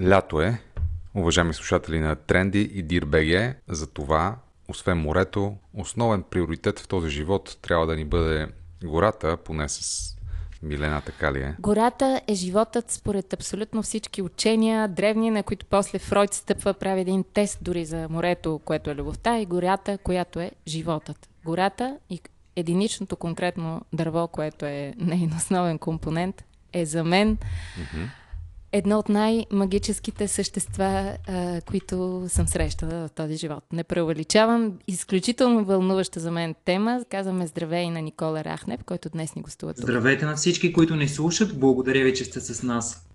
Лято е, уважаеми слушатели на Тренди и DIRBG, за това, освен морето, основен приоритет в този живот трябва да ни бъде гората, поне с Милена, така ли е? Гората е животът според абсолютно всички учения, древни, на които после Фройд стъпва, прави един тест дори за морето, което е любовта, и гората, която е животът. Гората и единичното конкретно дърво, което е нейн основен компонент, е за мен mm-hmm. Едно от най-магическите същества, а, които съм срещала в този живот. Не преувеличавам. Изключително вълнуваща за мен тема. Казваме здравей на Никола Рахнев, който днес ни гостува тук. Здравейте на всички, които ни слушат. Благодаря ви, че сте с нас.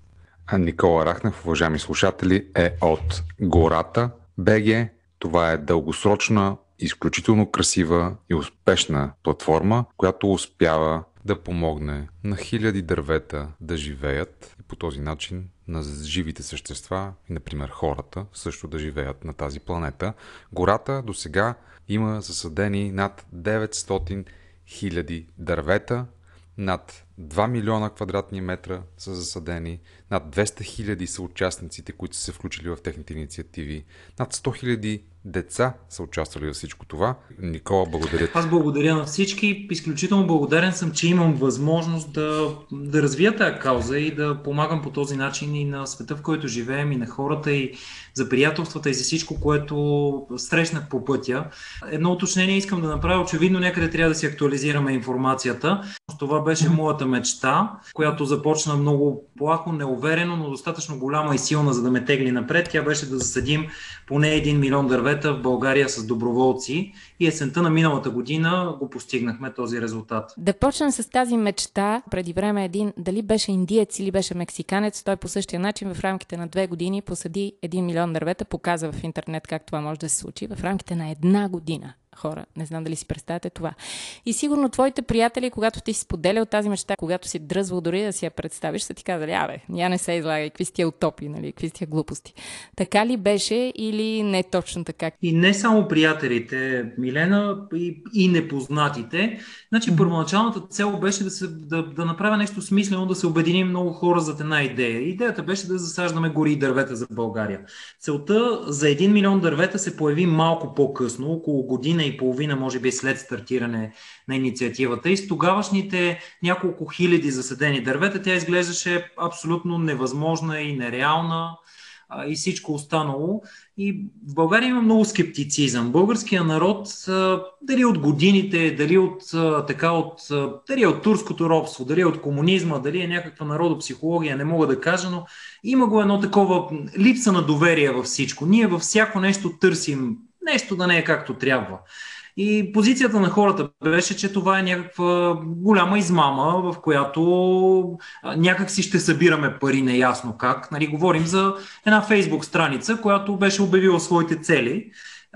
А Никола Рахнев, уважаеми слушатели, е от Гората БГ. Това е дългосрочна, изключително красива и успешна платформа, която успява да помогне на хиляди дървета да живеят и по този начин на живите същества например, хората също да живеят на тази планета. Гората до сега има засадени над 900 хиляди дървета, над 2 милиона квадратни метра са засадени, над 200 хиляди са участниците, които са се включили в техните инициативи, над 100 хиляди деца са участвали във всичко това. Никола, благодаря. Аз благодаря на всички. Изключително благодарен съм, че имам възможност да, да развия тази кауза и да помагам по този начин и на света, в който живеем, и на хората, и за приятелствата, и за всичко, което срещнах по пътя. Едно уточнение искам да направя. Очевидно някъде трябва да си актуализираме информацията. Това беше моята мечта, която започна много плахо, неуверено, но достатъчно голяма и силна, за да ме тегли напред. Тя беше да засадим поне 1 милион дървета в България с доброволци и есента на миналата година го постигнахме този резултат. Да почнем с тази мечта. Преди време един, дали беше индиец или беше мексиканец, той по същия начин в рамките на две години посади 1 милион дървета, показа в интернет как това може да се случи. В рамките на една година хора. Не знам дали си представяте това. И сигурно твоите приятели, когато ти си споделял тази мечта, когато си дръзвал дори да си я представиш, са ти казали, абе, я не се излагай, какви сте утопи, нали, какви сте глупости. Така ли беше или не точно така? И не само приятелите, Милена, и, и непознатите. Значи, първоначалната цел беше да, се, да, да направя нещо смислено, да се обединим много хора за една идея. Идеята беше да засаждаме гори и дървета за България. Целта за 1 милион дървета се появи малко по-късно, около година година и половина, може би след стартиране на инициативата. И с тогавашните няколко хиляди засадени дървета тя изглеждаше абсолютно невъзможна и нереална и всичко останало. И в България има много скептицизъм. Българския народ, дали от годините, дали от, така, от, дали от турското робство, дали от комунизма, дали е някаква народопсихология, не мога да кажа, но има го едно такова липса на доверие във всичко. Ние във всяко нещо търсим нещо да не е както трябва. И позицията на хората беше, че това е някаква голяма измама, в която някак си ще събираме пари неясно как. Нали, говорим за една фейсбук страница, която беше обявила своите цели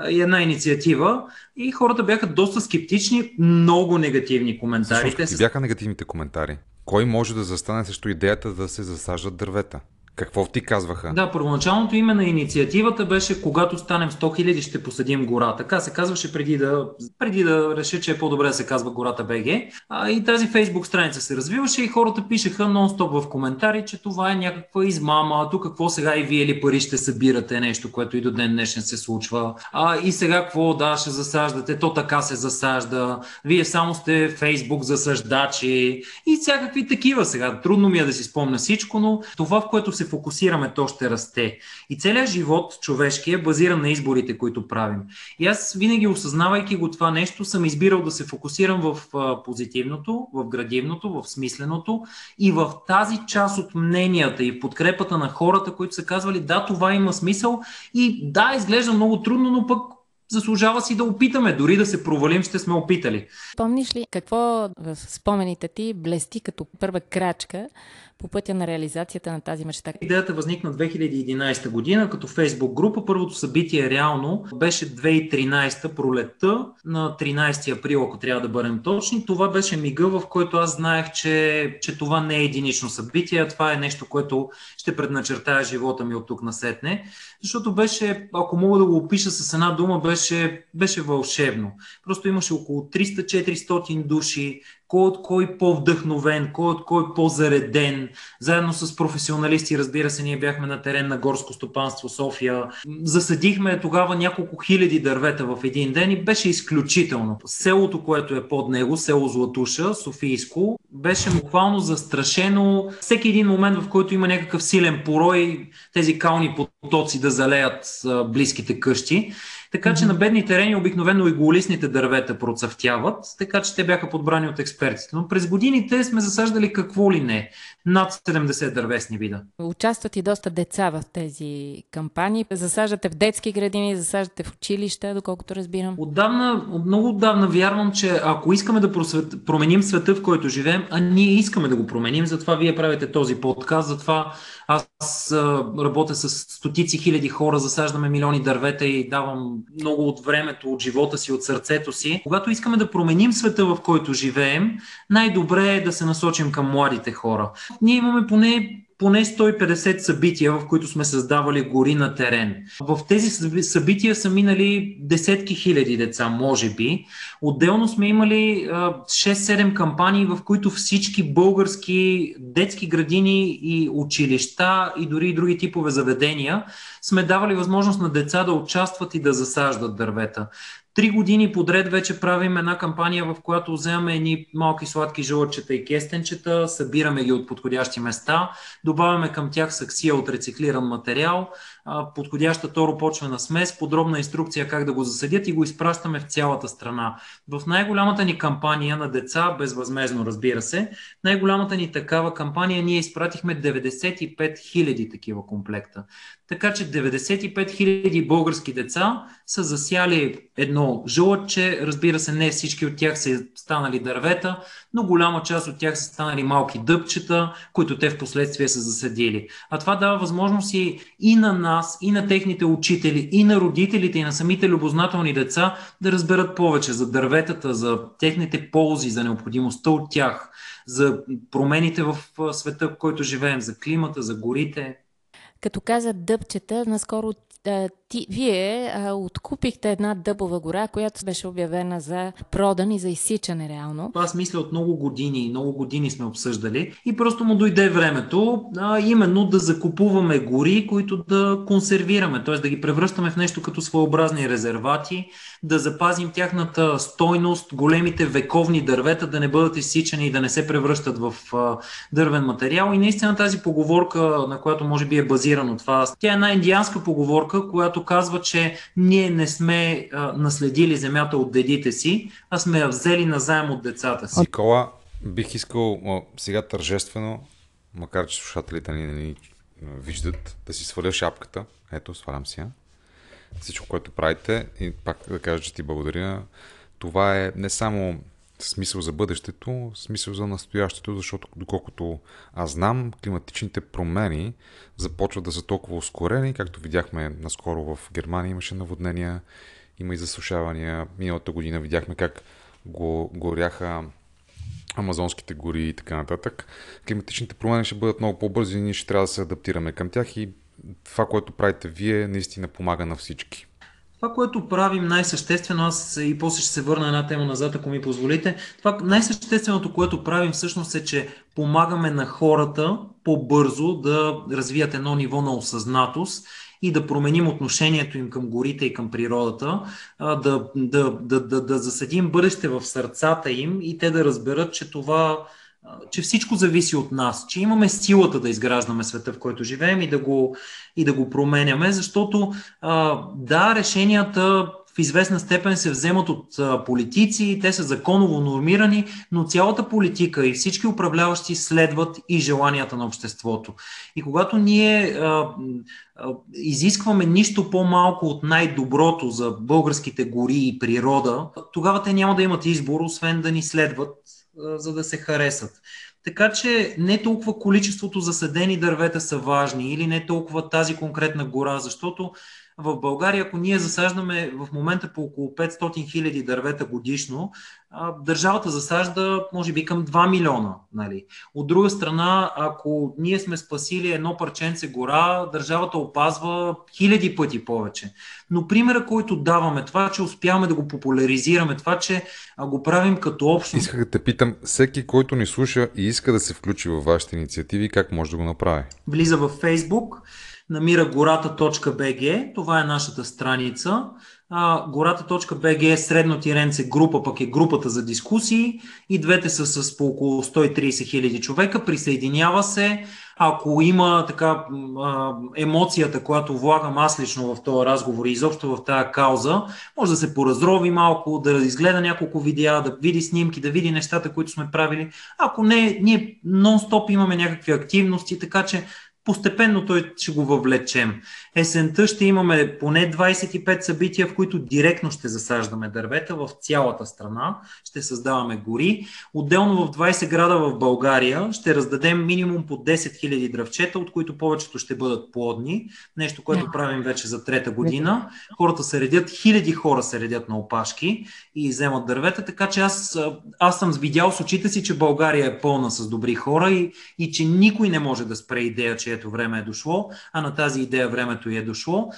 и една инициатива и хората бяха доста скептични, много негативни коментари. Защо бяха негативните коментари? Кой може да застане срещу идеята да се засаждат дървета? Какво ти казваха? Да, първоначалното име на инициативата беше когато станем 100 000 ще посадим гора. Така се казваше преди да, преди да реша, че е по-добре да се казва гората БГ. А, и тази фейсбук страница се развиваше и хората пишеха нон-стоп в коментари, че това е някаква измама, тук какво сега и вие ли пари ще събирате, нещо, което и до ден днешен се случва. А, и сега какво, да, ще засаждате, то така се засажда, вие само сте фейсбук засаждачи и всякакви такива сега. Трудно ми е да си спомня всичко, но това, в което се фокусираме, то ще расте. И целият живот човешки е базиран на изборите, които правим. И аз винаги осъзнавайки го това нещо, съм избирал да се фокусирам в позитивното, в градивното, в смисленото и в тази част от мненията и подкрепата на хората, които са казвали да, това има смисъл и да, изглежда много трудно, но пък заслужава си да опитаме. Дори да се провалим, ще сме опитали. Помниш ли какво в спомените ти блести като първа крачка по пътя на реализацията на тази мечта? Идеята възникна 2011 година като фейсбук група. Първото събитие реално беше 2013 пролетта на 13 април, ако трябва да бъдем точни. Това беше мига, в който аз знаех, че, че това не е единично събитие, а това е нещо, което ще предначертая живота ми от тук насетне. Защото беше, ако мога да го опиша с една дума, беше, беше вълшебно. Просто имаше около 300-400 души, кой от кой по-вдъхновен, кой от кой по-зареден. Заедно с професионалисти, разбира се, ние бяхме на терен на горско стопанство София. Засадихме тогава няколко хиляди дървета в един ден и беше изключително. Селото, което е под него, село Златуша, Софийско, беше буквално застрашено. Всеки един момент, в който има някакъв силен порой, тези кални потоци да залеят близките къщи. Така че на бедни терени обикновено и голисните дървета процъфтяват, така че те бяха подбрани от експертите. Но през годините сме засаждали какво ли не. Над 70 дървесни вида. Участват и доста деца в тези кампании. Засаждате в детски градини, засаждате в училища, доколкото разбирам. Отдавна, много отдавна вярвам, че ако искаме да просвет, променим света, в който живеем, а ние искаме да го променим, затова вие правите този подкаст, затова аз работя с стотици хиляди хора, засаждаме милиони дървета и давам много от времето, от живота си, от сърцето си. Когато искаме да променим света, в който живеем, най-добре е да се насочим към младите хора. Ние имаме поне поне 150 събития, в които сме създавали гори на терен. В тези събития са минали десетки хиляди деца, може би. Отделно сме имали 6-7 кампании, в които всички български детски градини и училища и дори и други типове заведения сме давали възможност на деца да участват и да засаждат дървета. Три години подред вече правим една кампания, в която вземаме едни малки сладки жълъчета и кестенчета, събираме ги от подходящи места, добавяме към тях саксия от рециклиран материал, подходяща торопочвена смес, подробна инструкция как да го засадят и го изпращаме в цялата страна. В най-голямата ни кампания на деца, безвъзмезно разбира се, най-голямата ни такава кампания ние изпратихме 95 000 такива комплекта. Така че 95 000 български деца са засяли едно жълъче. Разбира се, не всички от тях са станали дървета, но голяма част от тях са станали малки дъбчета, които те в последствие са засадили. А това дава възможност и, и на нас, и на техните учители, и на родителите, и на самите любознателни деца да разберат повече за дърветата, за техните ползи, за необходимостта от тях, за промените в света, в който живеем, за климата, за горите. Като каза дъбчета, наскоро ти, вие а, откупихте една дъбова гора, която беше обявена за продан и за изсичане реално. Аз мисля от много години, много години сме обсъждали и просто му дойде времето а, именно да закупуваме гори, които да консервираме, т.е. да ги превръщаме в нещо като своеобразни резервати, да запазим тяхната стойност, големите вековни дървета да не бъдат изсичани и да не се превръщат в дървен материал. И наистина тази поговорка, на която може би е базирано това, тя е една индианска поговорка, която казва, че ние не сме наследили земята от дедите си, а сме я взели назаем от децата си. Никола, бих искал сега тържествено, макар че слушателите ни не ни виждат, да си сваля шапката. Ето, свалям си я всичко, което правите и пак да кажа, че ти благодаря. Това е не само смисъл за бъдещето, смисъл за настоящето, защото доколкото аз знам, климатичните промени започват да са толкова ускорени, както видяхме наскоро в Германия имаше наводнения, има и засушавания. Миналата година видяхме как го горяха амазонските гори и така нататък. Климатичните промени ще бъдат много по-бързи и ние ще трябва да се адаптираме към тях и това, което правите вие, наистина помага на всички. Това, което правим най-съществено, аз и после ще се върна една тема назад, ако ми позволите. Това най-същественото, което правим всъщност е, че помагаме на хората по-бързо да развият едно ниво на осъзнатост и да променим отношението им към горите и към природата, да, да, да, да, да засадим бъдеще в сърцата им и те да разберат, че това че всичко зависи от нас, че имаме силата да изграждаме света, в който живеем и да го, и да го променяме, защото да, решенията в известна степен се вземат от политици, те са законово нормирани, но цялата политика и всички управляващи следват и желанията на обществото. И когато ние а, а, изискваме нищо по-малко от най-доброто за българските гори и природа, тогава те няма да имат избор, освен да ни следват за да се харесат. Така че не толкова количеството засадени дървета са важни или не толкова тази конкретна гора, защото в България, ако ние засаждаме в момента по около 500 хиляди дървета годишно, държавата засажда може би към 2 милиона. Нали. От друга страна, ако ние сме спасили едно парченце гора, държавата опазва хиляди пъти повече. Но примера, който даваме, това, че успяваме да го популяризираме, това, че го правим като общо. Исках да те питам, всеки, който ни слуша и иска да се включи във вашите инициативи, как може да го направи? Влиза в Facebook, намира гората.bg, това е нашата страница. гората.bg е средно тиренце група, пък е групата за дискусии и двете са с по около 130 хиляди човека. Присъединява се. Ако има така емоцията, която влагам аз лично в този разговор и изобщо в тази кауза, може да се поразрови малко, да изгледа няколко видеа, да види снимки, да види нещата, които сме правили. Ако не, ние нон-стоп имаме някакви активности, така че постепенно той ще го въвлечем. Есента ще имаме поне 25 събития, в които директно ще засаждаме дървета в цялата страна, ще създаваме гори. Отделно в 20 града в България ще раздадем минимум по 10 000 дръвчета, от които повечето ще бъдат плодни, нещо, което правим вече за трета година. Хората се редят, хиляди хора се редят на опашки и вземат дървета, така че аз, аз съм видял с очите си, че България е пълна с добри хора и, и че никой не може да спре идея, че ето време е дошло, а на тази идея времето й е дошло.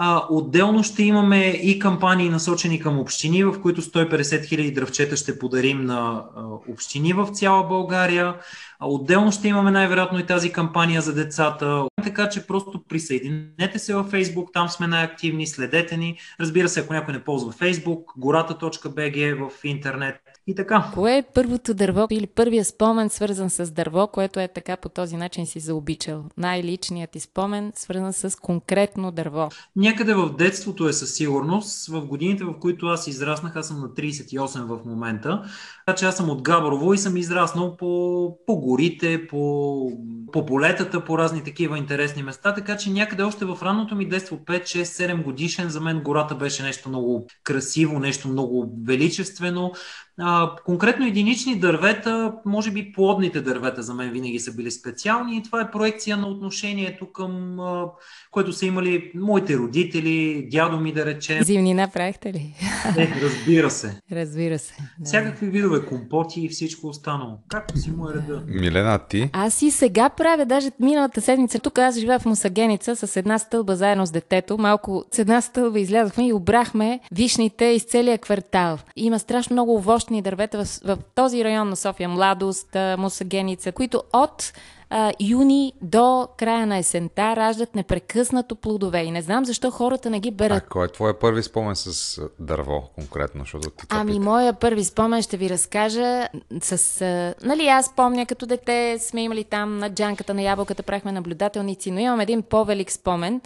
А, отделно ще имаме и кампании насочени към общини, в които 150 хиляди дръвчета ще подарим на а, общини в цяла България. А, отделно ще имаме най-вероятно и тази кампания за децата. Така че просто присъединете се във Facebook, там сме най-активни, следете ни. Разбира се, ако някой не ползва Facebook, гората.bg в интернет, и така. Кое е първото дърво или първия спомен, свързан с дърво, което е така по този начин си заобичал? Най-личният ти спомен, свързан с конкретно дърво? Някъде в детството е със сигурност. В годините, в които аз израснах, аз съм на 38 в момента, така че аз съм от Габрово и съм израснал по, по горите, по, по полетата, по разни такива интересни места, така че някъде още в ранното ми детство, 5, 6, 7 годишен, за мен гората беше нещо много красиво, нещо много величествено. А, конкретно единични дървета, може би плодните дървета за мен винаги са били специални и това е проекция на отношението към а, което са имали моите родители, дядо ми да речем. Зимни направихте ли? Не, разбира се. Разбира се. Да. Всякакви видове компоти и всичко останало. Както си му е реда. Милена, ти? Аз и сега правя, даже миналата седмица. Тук аз живея в Мусагеница с една стълба заедно с детето. Малко с една стълба излязохме и обрахме вишните из целия квартал. Има страшно много овощни дървета в, в този район на София. Младост, Мусагеница, които от а, юни до края на есента раждат непрекъснато плодове. И не знам защо хората не ги берат. А кой е твоя първи спомен с дърво конкретно? Защото ти ами, моя първи спомен ще ви разкажа с... А, нали, аз помня като дете сме имали там на джанката на ябълката, правихме наблюдателници, но имам един по-велик спомен,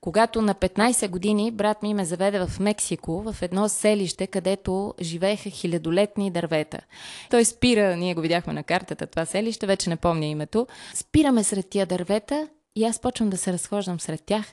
когато на 15 години брат ми ме заведе в Мексико, в едно селище, където живееха хилядолетни дървета. Той спира, ние го видяхме на картата, това селище, вече не помня името. Спираме сред тия дървета и аз почвам да се разхождам сред тях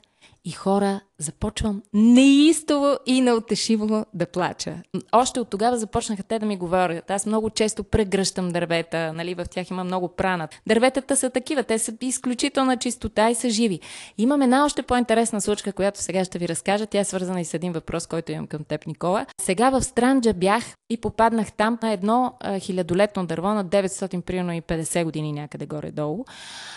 и хора започвам неистово и неотешиво да плача. Още от тогава започнаха те да ми говорят. Аз много често прегръщам дървета, нали, в тях има много прана. Дърветата са такива, те са изключителна чистота и са живи. Имам една още по-интересна случка, която сега ще ви разкажа. Тя е свързана и с един въпрос, който имам към теб, Никола. Сега в Странджа бях и попаднах там на едно а, хилядолетно дърво на 900 примерно и 50 години някъде горе-долу.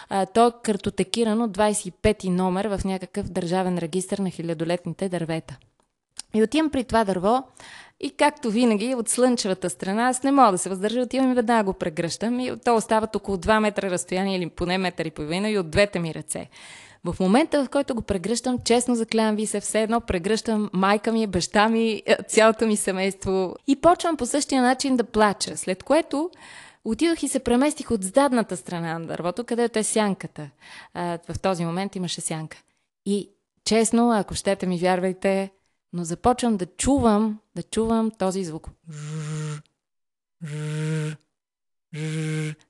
А, то е картотекирано 25 номер в някакъв държавен регистр на хилядолетните дървета. И отивам при това дърво и както винаги от слънчевата страна аз не мога да се въздържа, отивам и веднага го прегръщам и то остават около 2 метра разстояние или поне метър и половина и от двете ми ръце. В момента, в който го прегръщам, честно заклявам ви се, все едно прегръщам майка ми, баща ми, цялото ми семейство и почвам по същия начин да плача, след което Отидох и се преместих от задната страна на дървото, където е сянката. в този момент имаше сянка. И честно, ако щете ми вярвайте, но започвам да чувам, да чувам този звук.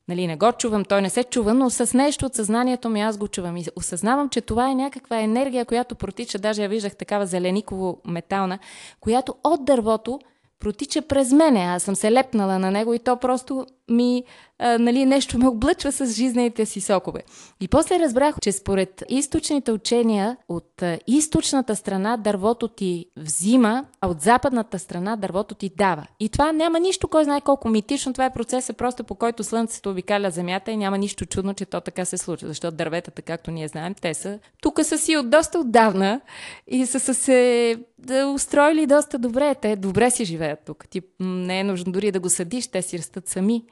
Нали, не го чувам, той не се чува, но с нещо от съзнанието ми аз го чувам. И осъзнавам, че това е някаква енергия, която протича, даже я виждах такава зелениково-метална, която от дървото протича през мене. Аз съм се лепнала на него и то просто ми а, нали, нещо ме облъчва с жизнените си сокове. И после разбрах, че според източните учения от а, източната страна дървото ти взима, а от западната страна дървото ти дава. И това няма нищо, кой знае колко митично. Това е процесът просто по който Слънцето обикаля Земята и няма нищо чудно, че то така се случва. Защото дърветата, както ние знаем, те са тук са си от доста отдавна и са се да устроили доста добре. Те добре си живеят тук. Ти не е нужно дори да го съдиш, те си растат сами.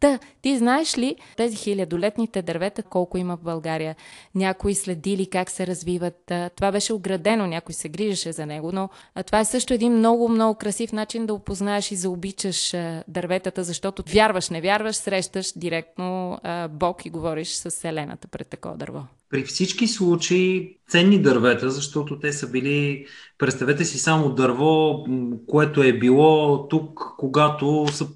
Та, ти знаеш ли тези хилядолетните дървета, колко има в България? Някои следили как се развиват. Това беше оградено, някой се грижеше за него, но това е също един много, много красив начин да опознаеш и заобичаш дърветата, защото вярваш, не вярваш, срещаш директно Бог и говориш с Селената пред такова дърво. При всички случаи ценни дървета, защото те са били, представете си само дърво, което е било тук, когато са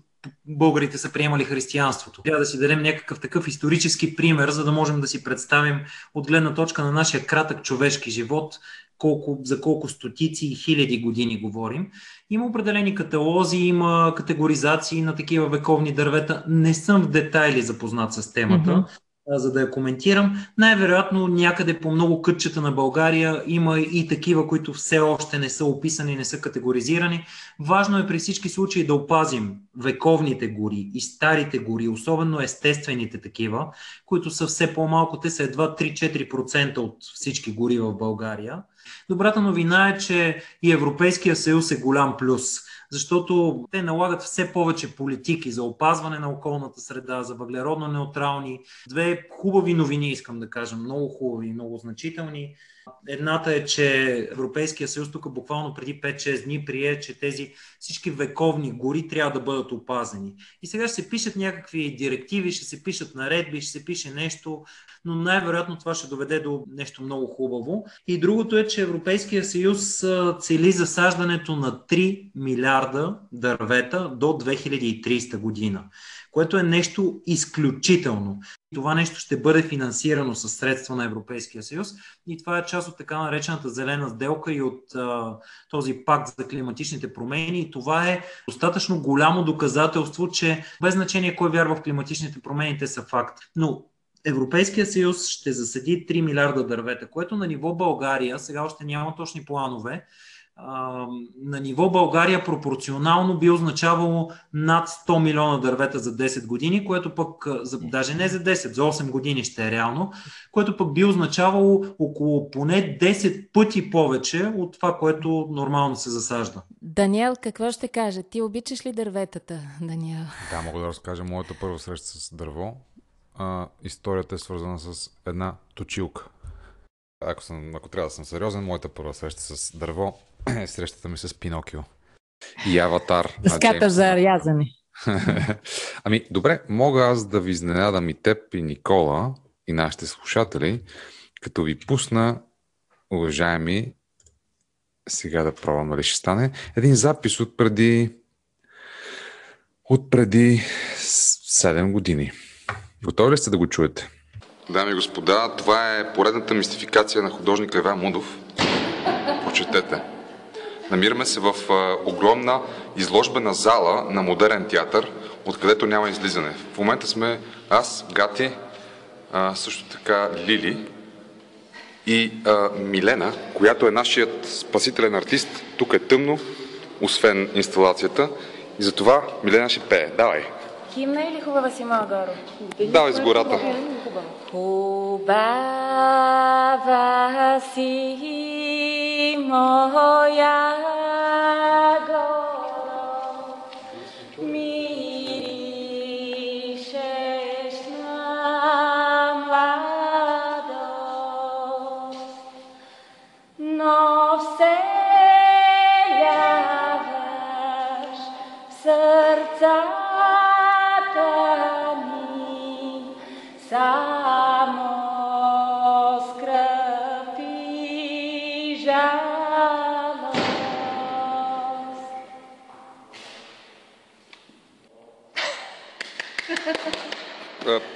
българите са приемали християнството. Трябва да си дадем някакъв такъв исторически пример, за да можем да си представим от гледна точка на нашия кратък човешки живот, колко, за колко стотици и хиляди години говорим. Има определени каталози, има категоризации на такива вековни дървета. Не съм в детайли запознат с темата. Mm-hmm за да я коментирам. Най-вероятно някъде по много кътчета на България има и такива, които все още не са описани, не са категоризирани. Важно е при всички случаи да опазим вековните гори и старите гори, особено естествените такива, които са все по-малко, те са едва 3-4% от всички гори в България. Добрата новина е, че и Европейския съюз е голям плюс защото те налагат все повече политики за опазване на околната среда, за въглеродно неутрални. Две хубави новини, искам да кажа, много хубави, много значителни. Едната е, че Европейския съюз тук буквално преди 5-6 дни прие, че тези всички вековни гори трябва да бъдат опазени. И сега ще се пишат някакви директиви, ще се пишат наредби, ще се пише нещо, но най-вероятно това ще доведе до нещо много хубаво. И другото е, че Европейския съюз цели засаждането на 3 милиарда дървета до 2030 година което е нещо изключително. Това нещо ще бъде финансирано със средства на Европейския съюз и това е част от така наречената зелена сделка и от а, този пакт за климатичните промени. И това е достатъчно голямо доказателство, че без значение кой вярва в климатичните промени, те са факт. Но Европейския съюз ще засади 3 милиарда дървета, което на ниво България, сега още няма точни планове, на ниво България пропорционално би означавало над 100 милиона дървета за 10 години, което пък, за, даже не за 10, за 8 години ще е реално, което пък би означавало около поне 10 пъти повече от това, което нормално се засажда. Даниел, какво ще кажа? Ти обичаш ли дърветата, Даниел? Да, мога да разкажа моята първа среща с дърво. А, историята е свързана с една точилка. Ако, съм, ако трябва да съм сериозен, моята първа среща с дърво срещата ми с Пинокио. И Аватар. Дъската за рязане. ами, добре, мога аз да ви изненадам и теб, и Никола, и нашите слушатели, като ви пусна, уважаеми, сега да пробвам дали ще стане, един запис от преди от преди 7 години. Готови ли сте да го чуете? Дами и господа, това е поредната мистификация на художника Иван Мудов. Прочетете. Намираме се в огромна изложбена зала на модерен театър, откъдето няма излизане. В момента сме аз, Гати, също така Лили и Милена, която е нашият спасителен артист. Тук е тъмно, освен инсталацията. И затова Милена ще пее. Давай! Химна или хубава си, Малгаро? Давай с гората. Хубава си, моя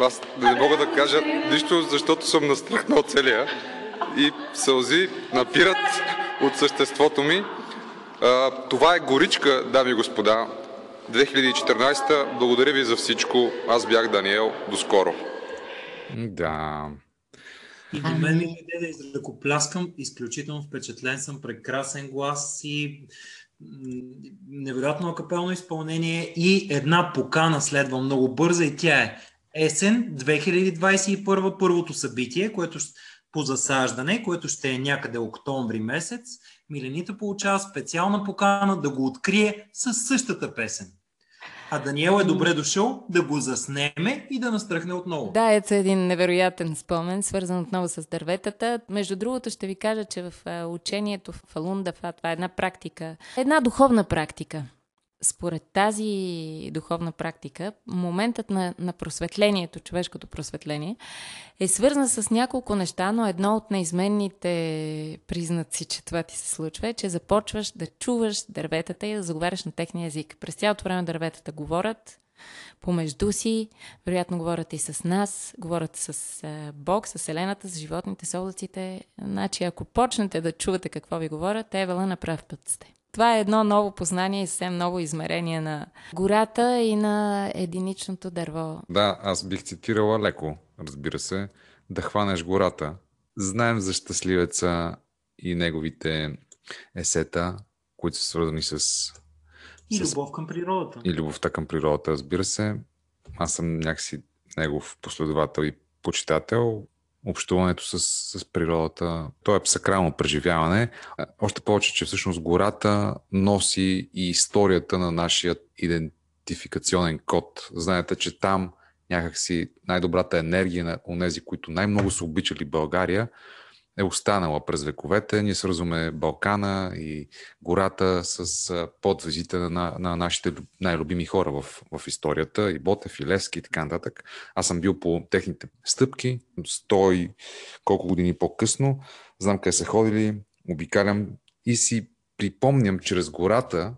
Аз не мога да кажа нищо, защото съм настръхнал целия и сълзи напират от съществото ми. това е горичка, дами и господа. 2014. Благодаря ви за всичко. Аз бях Даниел. До скоро. Да. И до мен ми иде да изръкопляскам. Изключително впечатлен съм. Прекрасен глас и невероятно капелно изпълнение и една покана следва много бърза и тя е есен 2021 първото събитие, което по засаждане, което ще е някъде октомври месец. Миленита получава специална покана да го открие с същата песен. А Даниел е добре дошъл да го заснеме и да настръхне отново. Да, ето един невероятен спомен, свързан отново с дърветата. Между другото ще ви кажа, че в учението в Фалунда, това е една практика, една духовна практика според тази духовна практика, моментът на, на просветлението, човешкото просветление, е свързан с няколко неща, но едно от неизменните признаци, че това ти се случва, е, че започваш да чуваш дърветата и да заговаряш на техния език. През цялото време дърветата говорят помежду си, вероятно говорят и с нас, говорят с Бог, с Вселената, с животните, с облаците. Значи, ако почнете да чувате какво ви говорят, Евела на прав път сте. Това е едно ново познание и съвсем ново измерение на гората и на единичното дърво. Да, аз бих цитирала леко, разбира се, да хванеш гората. Знаем за щастливеца и неговите есета, които са свързани с... И с... любов към природата. И любовта към природата, разбира се. Аз съм някакси негов последовател и почитател общуването с, с природата. То е сакрално преживяване. Още повече, че всъщност гората носи и историята на нашия идентификационен код. Знаете, че там някакси най-добрата енергия на онези, които най-много са обичали България, е останала през вековете. Ние свързваме Балкана и гората с подвизите на, на нашите най-любими хора в, в историята, и Ботев, и Левски и така нататък. Аз съм бил по техните стъпки, стой колко години по-късно, знам къде са ходили, обикалям и си припомням чрез гората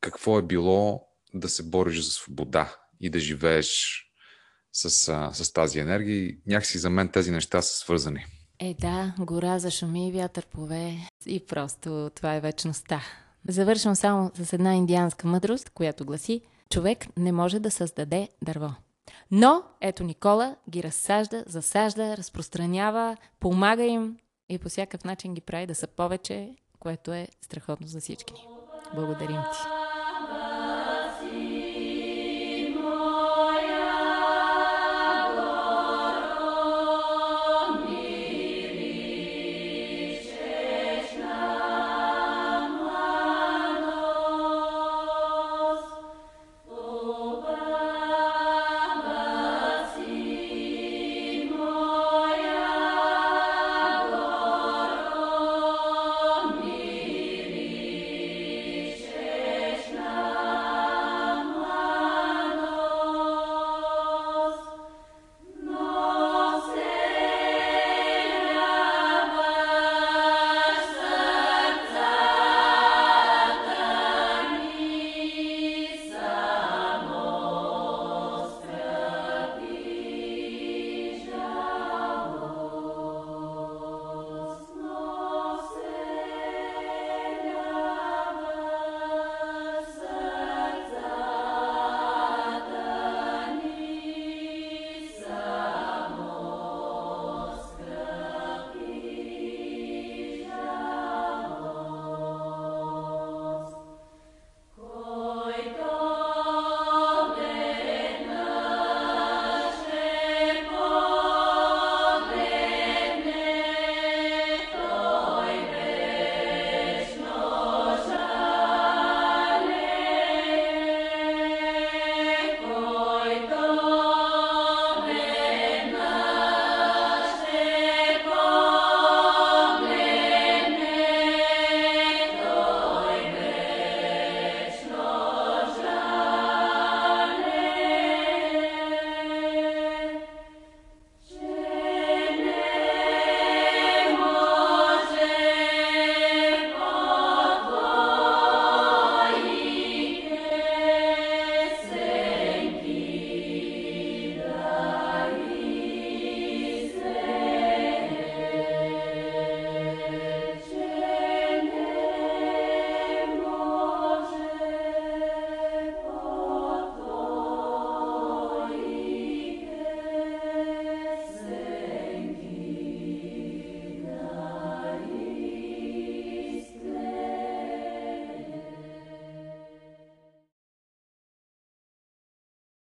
какво е било да се бориш за свобода и да живееш с, с тази енергия. И някакси за мен тези неща са свързани. Е, да, гора зашуми, вятър пове и просто това е вечността. Завършвам само с една индианска мъдрост, която гласи Човек не може да създаде дърво. Но, ето Никола ги разсажда, засажда, разпространява, помага им и по всякакъв начин ги прави да са повече, което е страхотно за всички ни. Благодарим ти!